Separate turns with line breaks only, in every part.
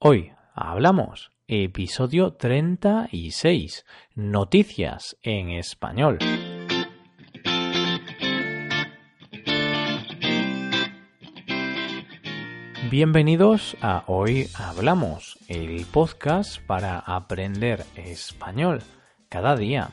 Hoy hablamos episodio 36, noticias en español. Bienvenidos a Hoy Hablamos, el podcast para aprender español cada día.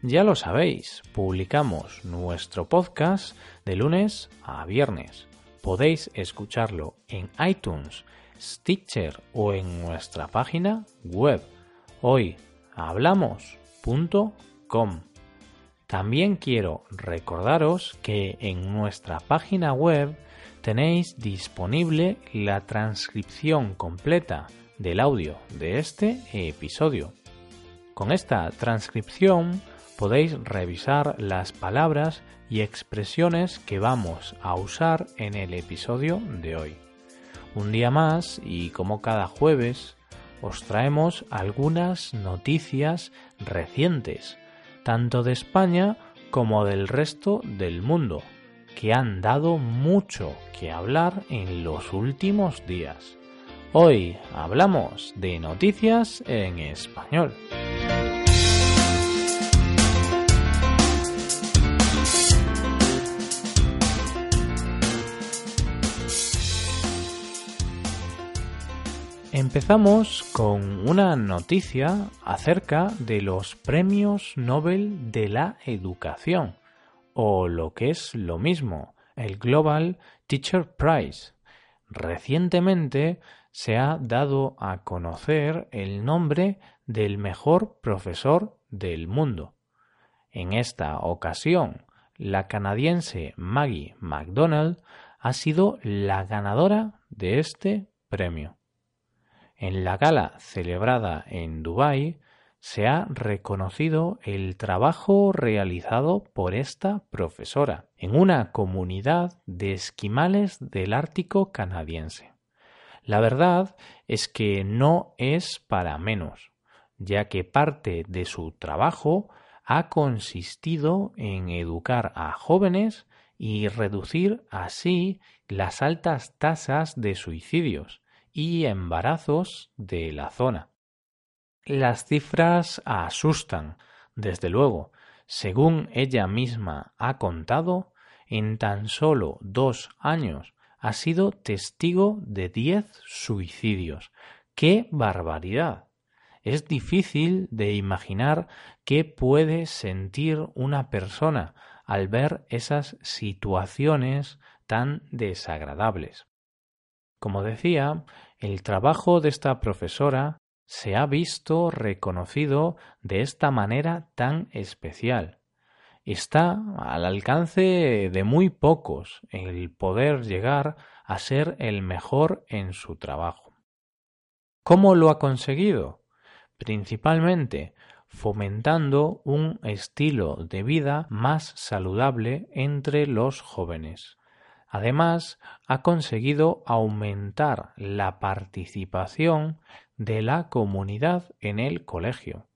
Ya lo sabéis, publicamos nuestro podcast de lunes a viernes. Podéis escucharlo en iTunes, Stitcher o en nuestra página web hoyhablamos.com. También quiero recordaros que en nuestra página web tenéis disponible la transcripción completa del audio de este episodio. Con esta transcripción podéis revisar las palabras y expresiones que vamos a usar en el episodio de hoy. Un día más y como cada jueves os traemos algunas noticias recientes, tanto de España como del resto del mundo que han dado mucho que hablar en los últimos días. Hoy hablamos de noticias en español. Empezamos con una noticia acerca de los premios Nobel de la Educación o lo que es lo mismo, el Global Teacher Prize. Recientemente se ha dado a conocer el nombre del mejor profesor del mundo. En esta ocasión, la canadiense Maggie MacDonald ha sido la ganadora de este premio. En la gala celebrada en Dubái, se ha reconocido el trabajo realizado por esta profesora en una comunidad de esquimales del Ártico canadiense. La verdad es que no es para menos, ya que parte de su trabajo ha consistido en educar a jóvenes y reducir así las altas tasas de suicidios y embarazos de la zona. Las cifras asustan, desde luego. Según ella misma ha contado, en tan solo dos años ha sido testigo de diez suicidios. ¡Qué barbaridad! Es difícil de imaginar qué puede sentir una persona al ver esas situaciones tan desagradables. Como decía, el trabajo de esta profesora se ha visto reconocido de esta manera tan especial. Está al alcance de muy pocos el poder llegar a ser el mejor en su trabajo. ¿Cómo lo ha conseguido? Principalmente fomentando un estilo de vida más saludable entre los jóvenes. Además, ha conseguido aumentar la participación de la comunidad en el colegio.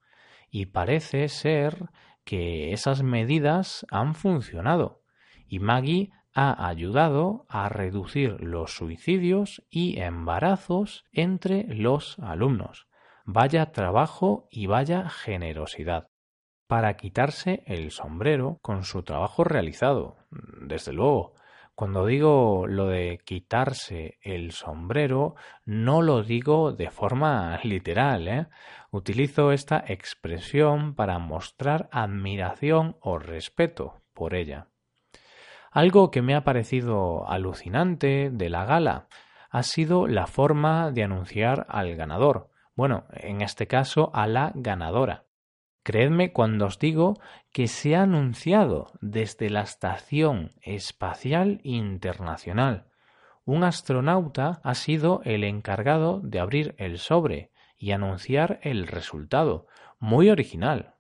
Y parece ser que esas medidas han funcionado y Maggie ha ayudado a reducir los suicidios y embarazos entre los alumnos. Vaya trabajo y vaya generosidad. Para quitarse el sombrero con su trabajo realizado. Desde luego, cuando digo lo de quitarse el sombrero, no lo digo de forma literal. ¿eh? Utilizo esta expresión para mostrar admiración o respeto por ella. Algo que me ha parecido alucinante de la gala ha sido la forma de anunciar al ganador. Bueno, en este caso a la ganadora. Creedme cuando os digo que se ha anunciado desde la Estación Espacial Internacional. Un astronauta ha sido el encargado de abrir el sobre y anunciar el resultado. Muy original.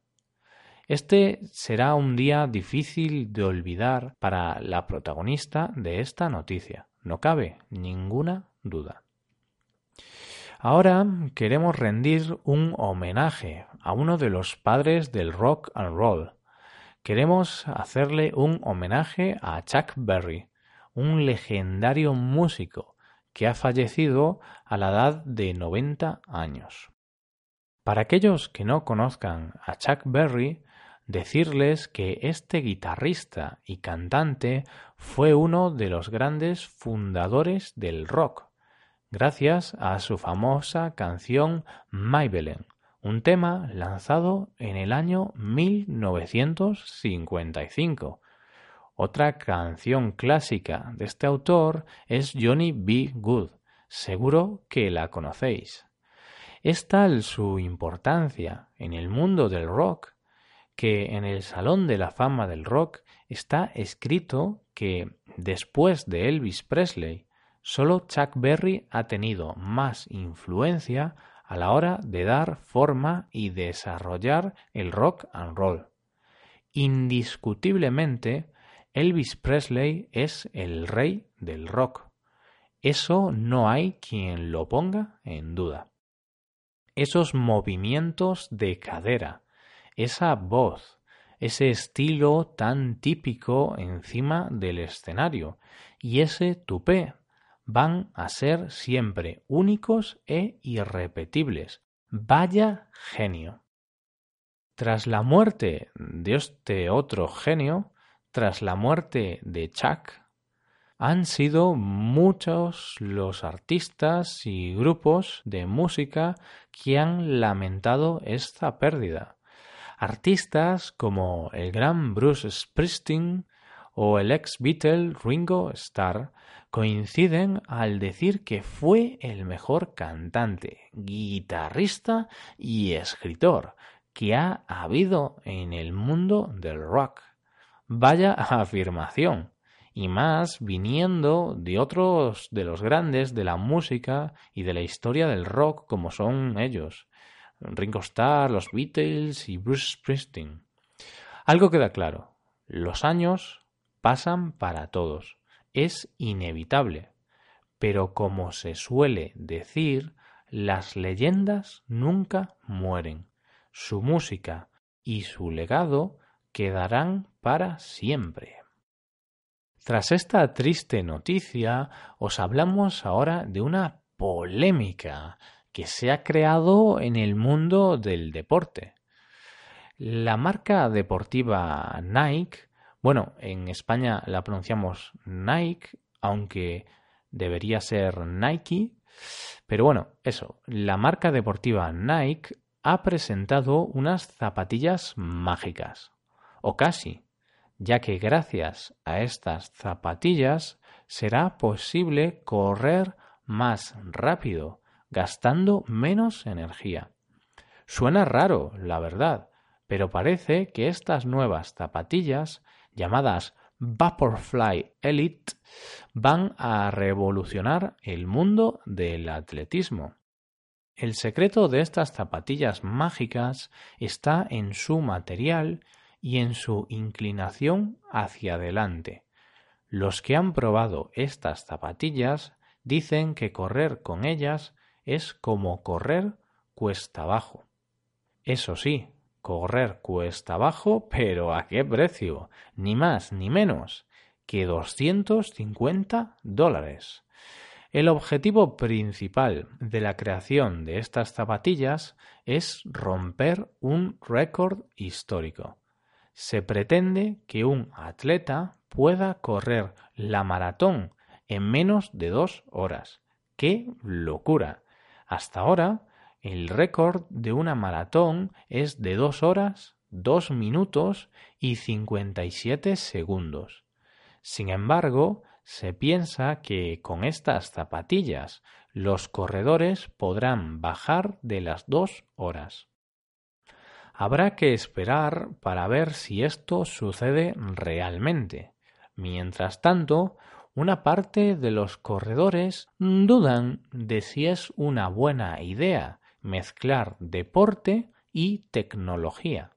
Este será un día difícil de olvidar para la protagonista de esta noticia. No cabe ninguna duda. Ahora queremos rendir un homenaje a uno de los padres del rock and roll. Queremos hacerle un homenaje a Chuck Berry, un legendario músico que ha fallecido a la edad de 90 años. Para aquellos que no conozcan a Chuck Berry, decirles que este guitarrista y cantante fue uno de los grandes fundadores del rock, gracias a su famosa canción Maybelline, un tema lanzado en el año 1955. Otra canción clásica de este autor es Johnny B. Good, seguro que la conocéis. Es tal su importancia en el mundo del rock que en el Salón de la Fama del Rock está escrito que después de Elvis Presley, solo Chuck Berry ha tenido más influencia a la hora de dar forma y desarrollar el rock and roll. Indiscutiblemente, Elvis Presley es el rey del rock. Eso no hay quien lo ponga en duda. Esos movimientos de cadera, esa voz, ese estilo tan típico encima del escenario y ese tupé van a ser siempre únicos e irrepetibles. Vaya genio. Tras la muerte de este otro genio, tras la muerte de Chuck, han sido muchos los artistas y grupos de música que han lamentado esta pérdida. Artistas como el gran Bruce Springsteen o el ex Beatle Ringo Starr coinciden al decir que fue el mejor cantante, guitarrista y escritor que ha habido en el mundo del rock. Vaya afirmación, y más viniendo de otros de los grandes de la música y de la historia del rock como son ellos, Ringo Starr, los Beatles y Bruce Springsteen. Algo queda claro, los años pasan para todos es inevitable. Pero como se suele decir, las leyendas nunca mueren. Su música y su legado quedarán para siempre. Tras esta triste noticia, os hablamos ahora de una polémica que se ha creado en el mundo del deporte. La marca deportiva Nike bueno, en España la pronunciamos Nike, aunque debería ser Nike. Pero bueno, eso, la marca deportiva Nike ha presentado unas zapatillas mágicas, o casi, ya que gracias a estas zapatillas será posible correr más rápido, gastando menos energía. Suena raro, la verdad, pero parece que estas nuevas zapatillas llamadas Vaporfly Elite van a revolucionar el mundo del atletismo. El secreto de estas zapatillas mágicas está en su material y en su inclinación hacia adelante. Los que han probado estas zapatillas dicen que correr con ellas es como correr cuesta abajo. Eso sí, correr cuesta abajo, pero ¿a qué precio? Ni más ni menos que 250 dólares. El objetivo principal de la creación de estas zapatillas es romper un récord histórico. Se pretende que un atleta pueda correr la maratón en menos de dos horas. ¡Qué locura! Hasta ahora el récord de una maratón es de dos horas, dos minutos y cincuenta y siete segundos. Sin embargo, se piensa que con estas zapatillas los corredores podrán bajar de las dos horas. Habrá que esperar para ver si esto sucede realmente. Mientras tanto, una parte de los corredores dudan de si es una buena idea mezclar deporte y tecnología.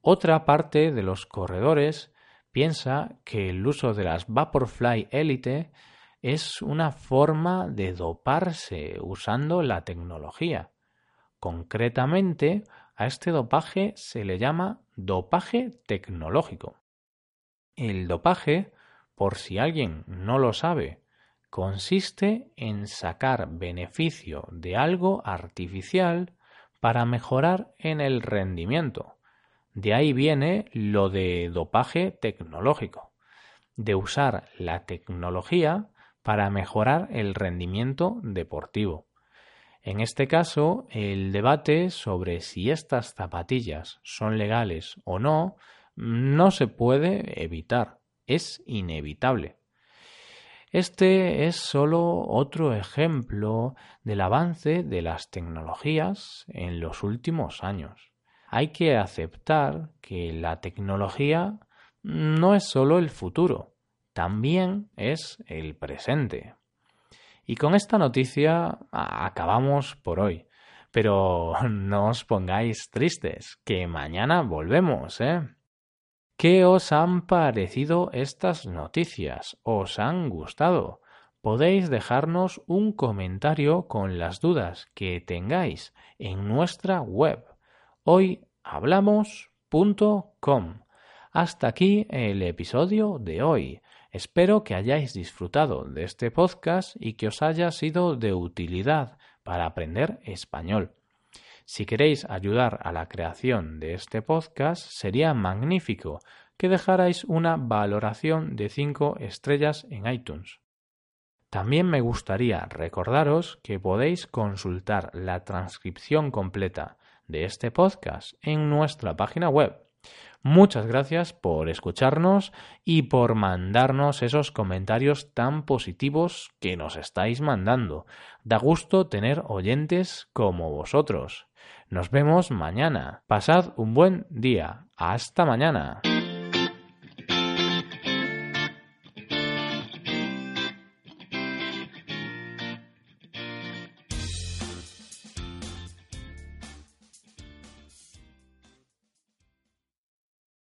Otra parte de los corredores piensa que el uso de las Vaporfly Elite es una forma de doparse usando la tecnología. Concretamente, a este dopaje se le llama dopaje tecnológico. El dopaje, por si alguien no lo sabe, consiste en sacar beneficio de algo artificial para mejorar en el rendimiento. De ahí viene lo de dopaje tecnológico, de usar la tecnología para mejorar el rendimiento deportivo. En este caso, el debate sobre si estas zapatillas son legales o no no se puede evitar, es inevitable. Este es solo otro ejemplo del avance de las tecnologías en los últimos años. Hay que aceptar que la tecnología no es solo el futuro, también es el presente. Y con esta noticia acabamos por hoy. Pero no os pongáis tristes, que mañana volvemos, ¿eh? ¿Qué os han parecido estas noticias? ¿Os han gustado? Podéis dejarnos un comentario con las dudas que tengáis en nuestra web hoyhablamos.com. Hasta aquí el episodio de hoy. Espero que hayáis disfrutado de este podcast y que os haya sido de utilidad para aprender español. Si queréis ayudar a la creación de este podcast, sería magnífico que dejarais una valoración de 5 estrellas en iTunes. También me gustaría recordaros que podéis consultar la transcripción completa de este podcast en nuestra página web. Muchas gracias por escucharnos y por mandarnos esos comentarios tan positivos que nos estáis mandando. Da gusto tener oyentes como vosotros. Nos vemos mañana. Pasad un buen día. Hasta mañana.